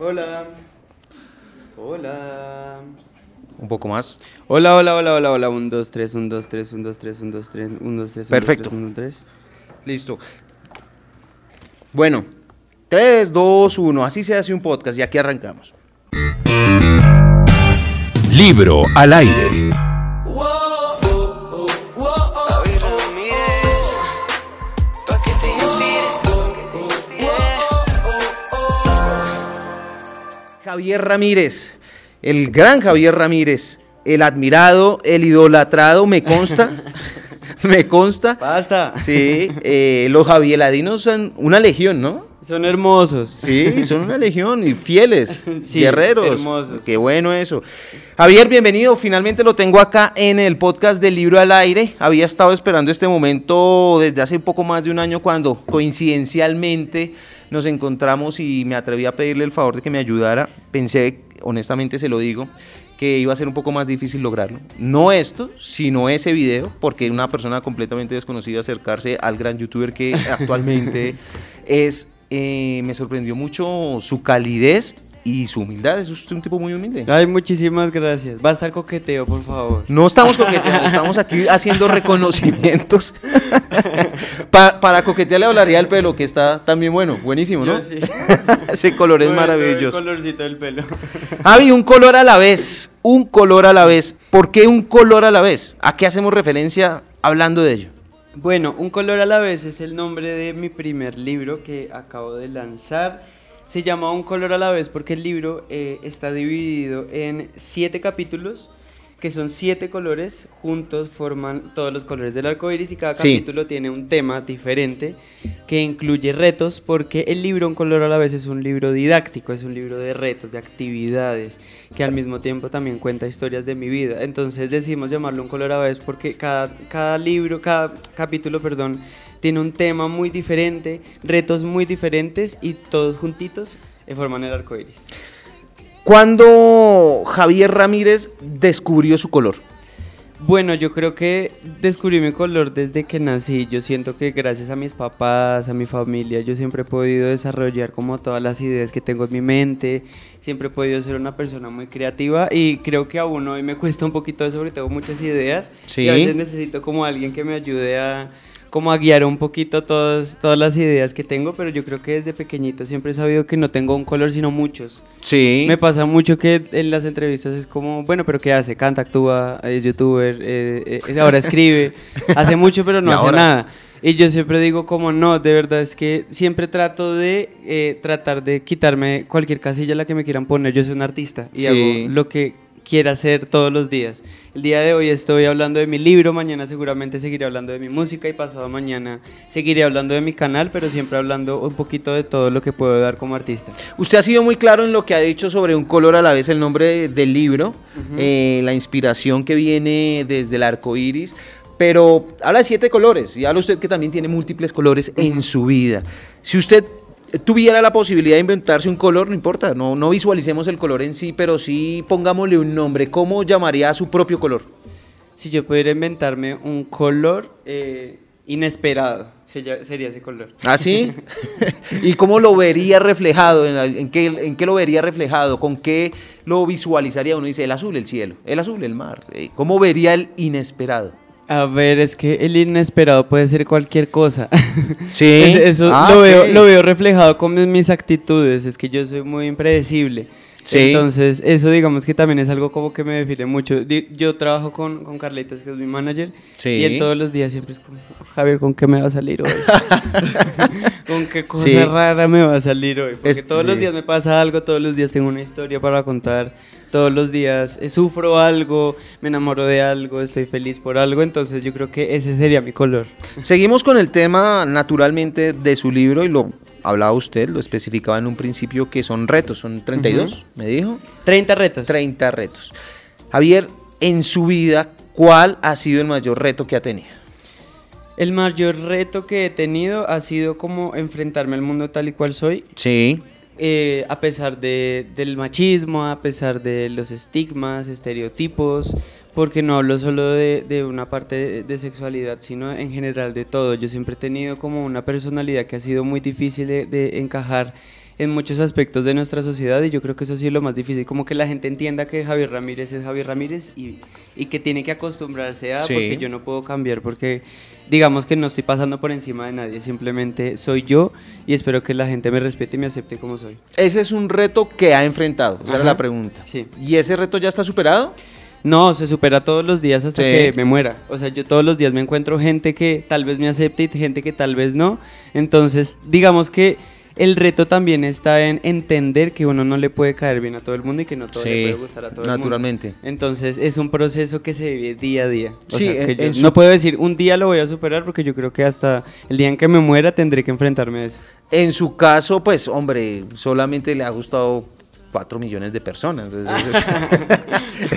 Hola. Hola. Un poco más. Hola, hola, hola, hola, hola. 1, 2, 3, 1, 2, 3, 1, 2, 3, 1, 2, 3, 1, 2, 3. Perfecto. 1, 3. Listo. Bueno, 3, 2, 1. Así se hace un podcast y aquí arrancamos. Libro al aire. Javier Ramírez, el gran Javier Ramírez, el admirado, el idolatrado, me consta. me consta. Basta. Sí, eh, los javieradinos son una legión, ¿no? Son hermosos. Sí, son una legión y fieles, Sí, guerreros. hermosos. Qué bueno eso. Javier, bienvenido. Finalmente lo tengo acá en el podcast del libro al aire. Había estado esperando este momento desde hace poco más de un año cuando coincidencialmente nos encontramos y me atreví a pedirle el favor de que me ayudara. Pensé, honestamente se lo digo, que iba a ser un poco más difícil lograrlo. No esto, sino ese video, porque una persona completamente desconocida acercarse al gran youtuber que actualmente es, eh, me sorprendió mucho su calidez y su humildad. Es usted un tipo muy humilde. Ay, muchísimas gracias. Basta el coqueteo, por favor. No estamos coqueteando, estamos aquí haciendo reconocimientos. Pa- para coquetear le hablaría el pelo, que está también bueno, buenísimo, ¿no? Yo sí. Ese color es Bueno, El maravilloso. colorcito del pelo. Javi, un color a la vez, un color a la vez. ¿Por qué un color a la vez? ¿A qué hacemos referencia hablando de ello? Bueno, Un color a la vez es el nombre de mi primer libro que acabo de lanzar. Se llama Un color a la vez porque el libro eh, está dividido en siete capítulos, que son siete colores, juntos forman todos los colores del arco iris y cada Sí. capítulo tiene un tema diferente que incluye retos porque el libro Un color a la vez es un libro didáctico, es un libro de retos, de actividades, que al mismo tiempo también cuenta historias de mi vida. Entonces decidimos llamarlo Un color a la vez porque cada, cada libro, cada capítulo, perdón, tiene un tema muy diferente, retos muy diferentes y todos juntitos forman el arco iris. ¿Cuándo Javier Ramírez descubrió su color? Bueno, yo creo que descubrí mi color desde que nací. Yo siento que gracias a mis papás, a mi familia, yo siempre he podido desarrollar como todas las ideas que tengo en mi mente. Siempre he podido ser una persona muy creativa y creo que aún hoy me cuesta un poquito eso porque tengo muchas ideas. Sí. Y a veces necesito como alguien que me ayude a como a guiar un poquito todas, todas las ideas que tengo, pero yo creo que desde pequeñito siempre he sabido que no tengo un color sino muchos. Sí. Me pasa mucho que en las entrevistas es como, bueno, pero ¿qué hace? Canta, actúa, es youtuber, eh, eh, ahora escribe, hace mucho pero no ¿Y hace ahora? nada. Y yo siempre digo como no, de verdad es que siempre trato de eh, tratar de quitarme cualquier casilla a la que me quieran poner. Yo soy un artista y Sí. hago lo que quiera hacer todos los días. El día de hoy estoy hablando de mi libro, mañana seguramente seguiré hablando de mi música y pasado mañana seguiré hablando de mi canal, pero siempre hablando un poquito de todo lo que puedo dar como artista. Usted ha sido muy claro en lo que ha dicho sobre un color a la vez, el nombre de- del libro, eh, la inspiración que viene desde el arco iris. Pero habla de siete colores y habla usted que también tiene múltiples colores en su vida. Si usted tuviera la posibilidad de inventarse un color, no importa, no, no visualicemos el color en sí, pero sí pongámosle un nombre. ¿Cómo llamaría a su propio color? Si yo pudiera inventarme un color eh, inesperado, sería, sería ese color. ¿Ah, sí? ¿Y cómo lo vería reflejado? ¿En, en qué, ¿En qué lo vería reflejado? ¿Con qué lo visualizaría? Uno dice el azul, el cielo, el azul, el mar. Eh, ¿Cómo vería el inesperado? A ver, es que el inesperado puede ser cualquier cosa. Sí. Es- Eso Ah, lo, veo, lo veo reflejado con mis actitudes, es que yo soy muy impredecible. Sí. Entonces, eso digamos que también es algo como que me define mucho. Yo trabajo con, con Carlitos, que es mi manager, Sí. y él todos los días siempre es como, Javier, ¿con qué me va a salir hoy? ¿Con qué cosa Sí. rara me va a salir hoy? Porque Es- todos los días me pasa algo, todos los días tengo una historia para contar, todos los días eh, sufro algo, me enamoro de algo, estoy feliz por algo, entonces yo creo que ese sería mi color. Seguimos con el tema naturalmente de su libro y lo hablaba usted, lo especificaba en un principio que son retos, son 32, me dijo. 30 retos. 30 retos. Javier, en su vida, ¿cuál ha sido el mayor reto que ha tenido? El mayor reto que he tenido ha sido como enfrentarme al mundo tal y cual soy, Sí. Eh, a pesar de, del machismo, a pesar de los estigmas, estereotipos, porque no hablo solo de, de una parte de, de sexualidad, sino en general de todo. Yo siempre he tenido como una personalidad que ha sido muy difícil de, de encajar en muchos aspectos de nuestra sociedad y yo creo que eso sí es lo más difícil, como que la gente entienda que Javier Ramírez es Javier Ramírez y, y que tiene que acostumbrarse a, Sí. porque yo no puedo cambiar, porque digamos que no estoy pasando por encima de nadie, simplemente soy yo y espero que la gente me respete y me acepte como soy. Ese es un reto que ha enfrentado, esa era la pregunta. Sí. ¿Y ese reto ya está superado? No, se supera todos los días hasta Sí. que me muera. O sea, yo todos los días me encuentro gente que tal vez me acepte y gente que tal vez no. Entonces, digamos que el reto también está en entender que uno no le puede caer bien a todo el mundo y que no todo le puede gustar a todo naturalmente. el mundo. Entonces, es un proceso que se vive día a día. O Sí, sea, que en- yo en su- no puedo decir un día lo voy a superar porque yo creo que hasta el día en que me muera tendré que enfrentarme a eso. En su caso, pues, hombre, solamente le ha gustado 4 millones de personas. entonces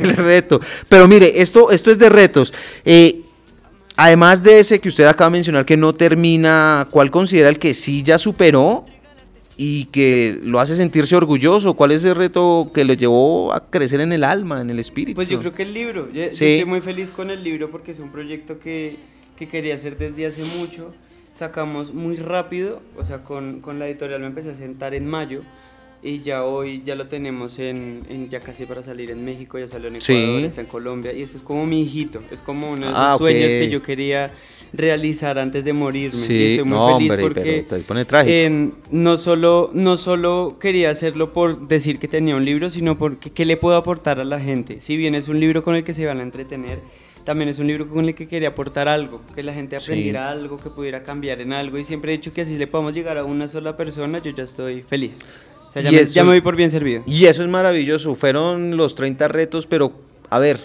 el reto. Pero mire, esto, esto es de retos. Eh, además de ese que usted acaba de mencionar que no termina, ¿cuál considera el que sí ya superó y que lo hace sentirse orgulloso? ¿Cuál es el reto que lo llevó a crecer en el alma, en el espíritu? Pues yo creo que el libro. Yo, yo Sí. estoy muy feliz con el libro porque es un proyecto que, que quería hacer desde hace mucho. Sacamos muy rápido, o sea, con, con la editorial me empecé a sentar en mayo y ya hoy ya lo tenemos en, en- ya casi para salir en México, ya salió en Sí. Ecuador, está en Colombia y esto es como mi hijito, es como uno de esos Ah, sueños que yo quería realizar antes de morirme. y Sí, estoy muy no, feliz hombre, porque pero te pone no, solo, no solo quería hacerlo por decir que tenía un libro, sino porque qué le puedo aportar a la gente. Si bien es un libro con el que se van a entretener, también es un libro con el que quería aportar algo, que la gente Sí. aprendiera algo, que pudiera cambiar en algo. Y siempre he dicho que así le podamos llegar a una sola persona, yo ya estoy feliz. O sea, ya, Y me, eso- ya me voy por bien servido. Y eso es maravilloso. Fueron los 30 retos, pero a ver,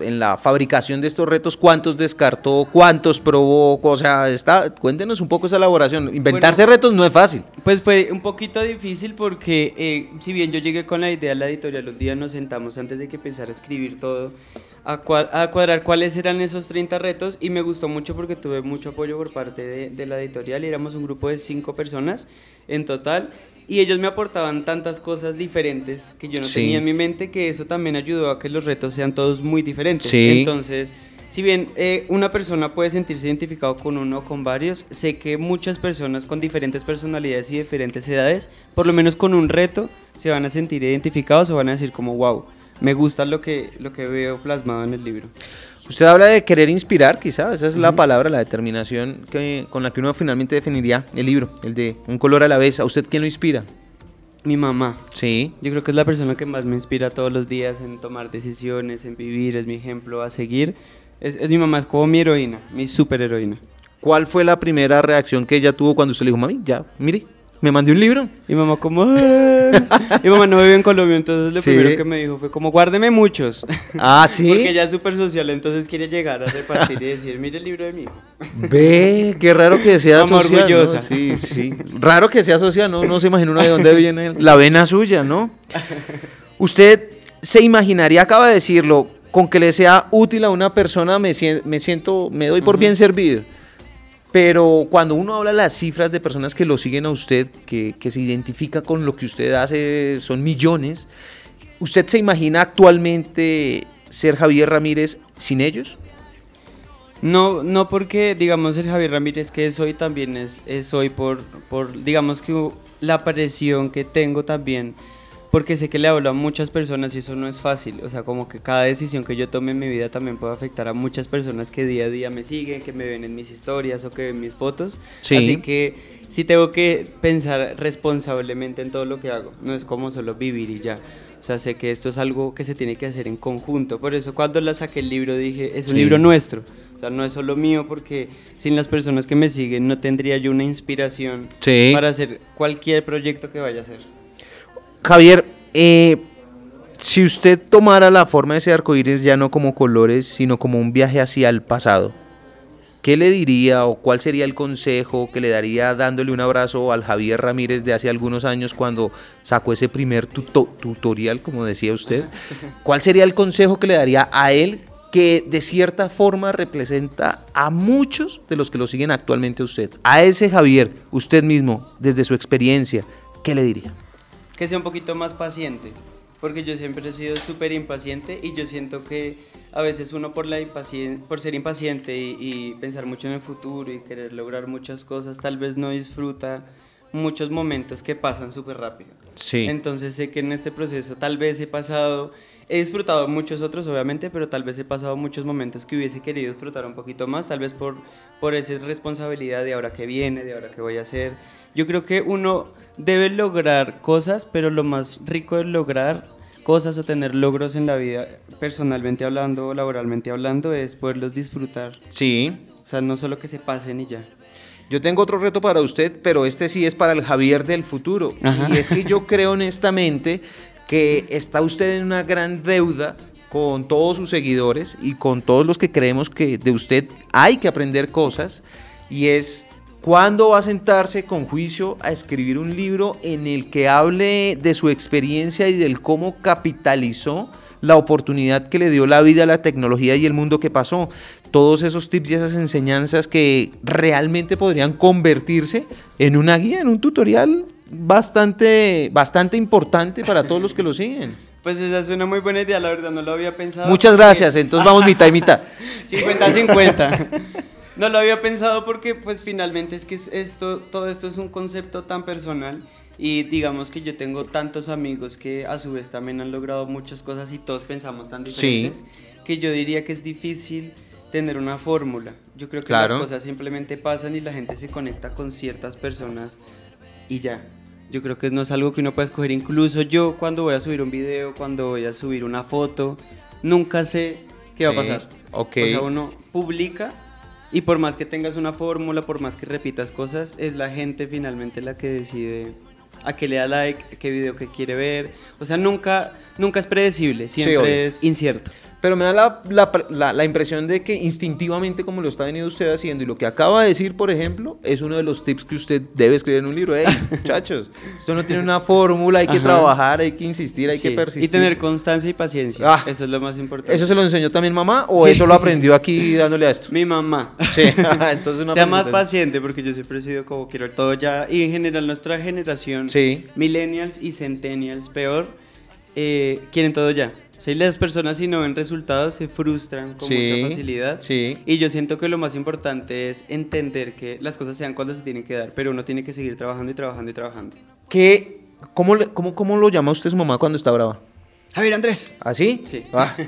en la fabricación de estos retos, ¿cuántos descartó? ¿Cuántos probó? O sea, está, cuéntenos un poco esa elaboración. Inventarse retos no es fácil. Pues fue un poquito difícil porque eh, si bien yo llegué con la idea de la editorial, un día nos sentamos antes de que empezara a escribir todo, a, cua- a cuadrar cuáles eran esos 30 retos y me gustó mucho porque tuve mucho apoyo por parte de, de la editorial y éramos un grupo de cinco personas en total y ellos me aportaban tantas cosas diferentes que yo no Sí. tenía en mi mente que eso también ayudó a que los retos sean todos muy diferentes. Sí. Entonces... Si bien eh, una persona puede sentirse identificado con uno o con varios, sé que muchas personas con diferentes personalidades y diferentes edades, por lo menos con un reto, se van a sentir identificados o van a decir como, wow, me gusta lo que, lo que veo plasmado en el libro. Usted habla de querer inspirar, quizá, esa es la palabra, la determinación que, con la que uno finalmente definiría el libro, el de Un color a la vez. ¿A usted quién lo inspira? Mi mamá, Sí. yo creo que es la persona que más me inspira todos los días en tomar decisiones, en vivir, es mi ejemplo a seguir. Es, es mi mamá, es como mi heroína, mi super heroína. ¿Cuál fue la primera reacción que ella tuvo cuando usted le dijo, mami, ya, mire, me mandé un libro? Mi mamá como... Mi mamá no vive en Colombia, entonces lo Sí. primero que me dijo fue como, guárdeme muchos. Ah, sí. Porque ella es súper social, entonces quiere llegar a repartir y decir, mire el libro de mi hijo. Ve, qué raro que sea Mamá social. ¿no? orgullosa. Sí, sí. Raro que sea social, ¿no? No se imagina uno de dónde viene la vena suya, ¿no? Usted se imaginaría, acaba de decirlo, con que le sea útil a una persona, me, me siento, me doy por bien servido. Pero cuando uno habla las cifras de personas que lo siguen a usted, que, que se identifica con lo que usted hace, son millones. ¿Usted se imagina actualmente ser Javier Ramírez sin ellos? No, no porque, digamos, el Javier Ramírez que es hoy también es, es hoy por, por, digamos que la aparición que tengo también, porque sé que le hablo a muchas personas y eso no es fácil, o sea, como que cada decisión que yo tome en mi vida también puede afectar a muchas personas que día a día me siguen, que me ven en mis historias o que ven mis fotos, Sí. así que sí tengo que pensar responsablemente en todo lo que hago, no es como solo vivir y ya. O sea, sé que esto es algo que se tiene que hacer en conjunto. Por eso cuando la saqué el libro dije, es un Sí. libro nuestro. O sea, no es solo mío porque sin las personas que me siguen no tendría yo una inspiración Sí. para hacer cualquier proyecto que vaya a hacer. Javier, eh, si usted tomara la forma de ese arcoíris ya no como colores, sino como un viaje hacia el pasado, ¿qué le diría o cuál sería el consejo que le daría dándole un abrazo al Javier Ramírez de hace algunos años cuando sacó ese primer tuto- tutorial, como decía usted? ¿Cuál sería el consejo que le daría a él que de cierta forma representa a muchos de los que lo siguen actualmente a usted? A ese Javier, usted mismo, desde su experiencia, ¿qué le diría? Que sea un poquito más paciente, porque yo siempre he sido súper impaciente y yo siento que a veces uno por, la por ser impaciente y, y pensar mucho en el futuro y querer lograr muchas cosas, tal vez no disfruta muchos momentos que pasan súper rápido. Sí. Entonces sé que en este proceso tal vez he pasado, he disfrutado muchos otros obviamente, pero tal vez he pasado muchos momentos que hubiese querido disfrutar un poquito más, tal vez por, por esa responsabilidad de ahora que viene, de ahora que voy a hacer. Yo creo que uno debe lograr cosas, pero lo más rico de lograr cosas o tener logros en la vida, personalmente hablando o laboralmente hablando, es poderlos disfrutar. Sí. O sea, no solo que se pasen y ya. Yo tengo otro reto para usted, pero este sí es para el Javier del futuro. Ajá. Y es que yo creo honestamente que está usted en una gran deuda con todos sus seguidores y con todos los que creemos que de usted hay que aprender cosas. Y es cuándo va a sentarse con juicio a escribir un libro en el que hable de su experiencia y del cómo capitalizó la oportunidad que le dio la vida, la tecnología y el mundo que pasó. Todos esos tips y esas enseñanzas que realmente podrían convertirse en una guía, en un tutorial bastante, bastante importante para todos los que lo siguen. Pues esa es una muy buena idea, la verdad, no lo había pensado. Muchas porque- gracias, entonces vamos mitad y mitad. 50-50. No lo había pensado porque pues finalmente es que es esto, todo esto es un concepto tan personal y digamos que yo tengo tantos amigos que a su vez también han logrado muchas cosas y todos pensamos tan diferentes que yo diría que es difícil tener una fórmula. Yo creo que Claro. las cosas simplemente pasan y la gente se conecta con ciertas personas y ya. Yo creo que no es algo que uno pueda escoger. Incluso yo cuando voy a subir un video, cuando voy a subir una foto, nunca sé qué va a Sí, pasar. ok. O sea, uno publica y por más que tengas una fórmula, por más que repitas cosas, es la gente finalmente la que decide a qué le da like, qué video que quiere ver. O sea, nunca, nunca es predecible, siempre es incierto. Pero me da la, la- la- la impresión de que instintivamente, como lo está venido usted haciendo, y lo que acaba de decir, por ejemplo, es uno de los tips que usted debe escribir en un libro. Hey, muchachos, esto no tiene una fórmula, hay que Ajá. trabajar, hay que insistir, hay Sí, que persistir. Y tener constancia y paciencia. Ah. Eso es lo más importante. ¿Eso se lo enseñó también mamá o Sí. eso lo aprendió aquí dándole a esto? Mi mamá. Sí, entonces una sea más paciente porque yo siempre he sido como quiero todo ya y en general nuestra generación Sí. millennials y centennials peor eh, quieren todo ya y las personas si no ven resultados se frustran con Sí, mucha facilidad sí. y yo siento que lo más importante es entender que las cosas sean cuando se tienen que dar pero uno tiene que seguir trabajando y trabajando y trabajando ¿Qué, cómo, cómo, ¿Cómo lo llama usted su mamá cuando está brava? Javier Andrés ¿Así? Sí. Ah.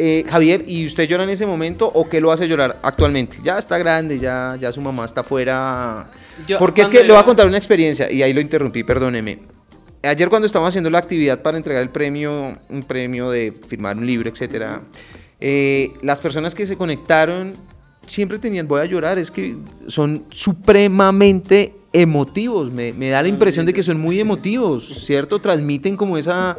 Eh, Javier, ¿y usted llora en ese momento o qué lo hace llorar actualmente? Ya está grande, ya, ya su mamá está fuera. Yo, Porque es que le voy a contar una experiencia y ahí lo interrumpí, perdóneme. Ayer cuando estábamos haciendo la actividad para entregar el premio, un premio de firmar un libro, etcétera, eh, las personas que se conectaron siempre tenían, voy a llorar, es que son supremamente emotivos, me, me da la impresión de que son muy emotivos, ¿cierto? Transmiten como esa...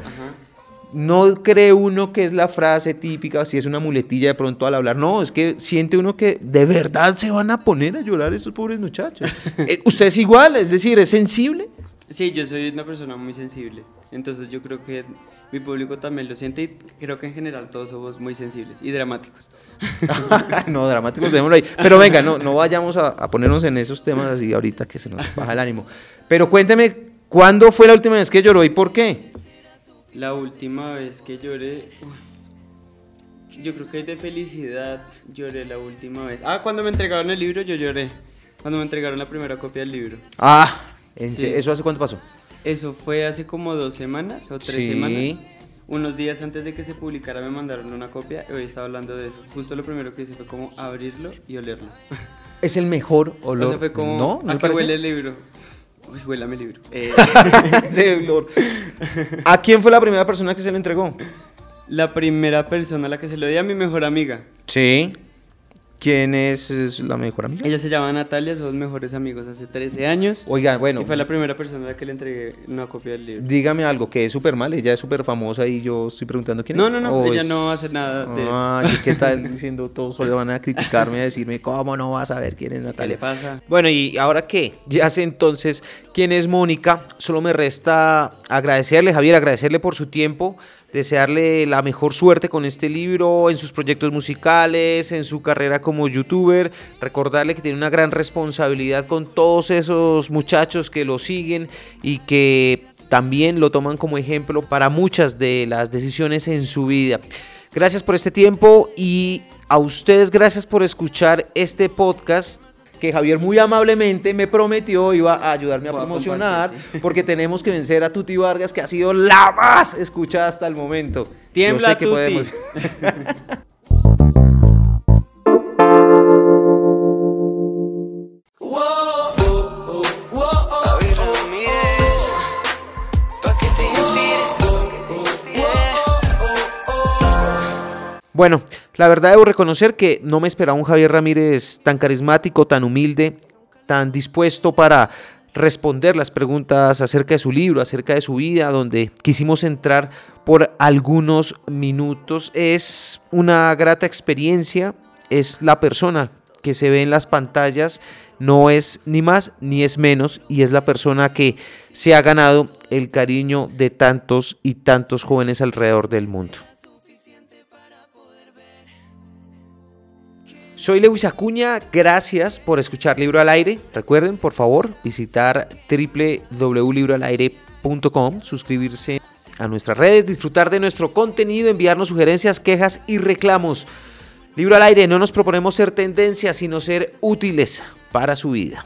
No cree uno que es la frase típica, si es una muletilla de pronto al hablar. No, es que siente uno que de verdad se van a poner a llorar estos pobres muchachos. Eh, usted es igual, es decir, es sensible. Sí, yo soy una persona muy sensible. Entonces yo creo que mi público también lo siente y creo que en general todos somos muy sensibles y dramáticos. no, dramáticos, démoslo ahí. Pero venga, no, no vayamos a, a ponernos en esos temas así ahorita que se nos baja el ánimo. Pero cuénteme, ¿cuándo fue la última vez que lloró y por qué? La última vez que lloré, yo creo que de felicidad lloré la última vez. Ah, cuando me entregaron el libro yo lloré. Cuando me entregaron la primera copia del libro. Ah, ¿en Sí. ¿eso hace cuánto pasó? Eso fue hace como dos semanas o tres Sí. semanas. Unos días antes de que se publicara me mandaron una copia y hoy estaba hablando de eso. Justo lo primero que hice fue como abrirlo y olerlo. Es el mejor olor. O sea, fue como, ¿No? ¿No ¿a qué huele el libro? Uy, huele a mi libro. Eh, olor. ¿A quién fue la primera persona que se lo entregó? la primera persona a la que se lo di a mi mejor amiga. Sí. ¿Quién es, es la mejor amiga? Ella se llama Natalia, somos mejores amigos hace 13 años. Oigan, bueno, y fue la primera persona a la que le entregué una copia del libro. dígame algo, que es súper mal, ella es súper famosa y yo estoy preguntando quién No, es. no, no, ¿O ella es- no hace nada de esto. Ah, ¿y ¿qué tal diciendo todos van a criticarme, a decirme cómo no vas a saber quién es ¿Qué le Natalia? pasa? Bueno, y ahora qué, ya sé entonces quién es Mónica, solo me resta agradecerle, Javier, agradecerle por su tiempo, desearle la mejor suerte con este libro, en sus proyectos musicales, en su carrera como youtuber, recordarle que tiene una gran responsabilidad con todos esos muchachos que lo siguen y que también lo toman como ejemplo para muchas de las decisiones en su vida. Gracias por este tiempo y a ustedes gracias por escuchar este podcast que Javier muy amablemente me prometió iba a ayudarme a Voy a promocionar, porque tenemos que vencer a Tuti Vargas, que ha sido la más escuchada hasta el momento. Yo Tiembla, sé que Tuti. podemos-. Bueno, la verdad debo reconocer que no me esperaba un Javier Ramírez tan carismático, tan humilde, tan dispuesto para responder las preguntas acerca de su libro, acerca de su vida, donde quisimos entrar por algunos minutos. Es una grata experiencia, es la persona que se ve en las pantallas, no es ni más ni es menos, y es la persona que se ha ganado el cariño de tantos y tantos jóvenes alrededor del mundo. Soy Lewis Acuña, gracias por escuchar Libro al Aire. Recuerden, por favor, visitar www.libroalaire.com, suscribirse a nuestras redes, disfrutar de nuestro contenido, enviarnos sugerencias, quejas y reclamos. Libro al Aire, no nos proponemos ser tendencia, sino ser útiles para su vida.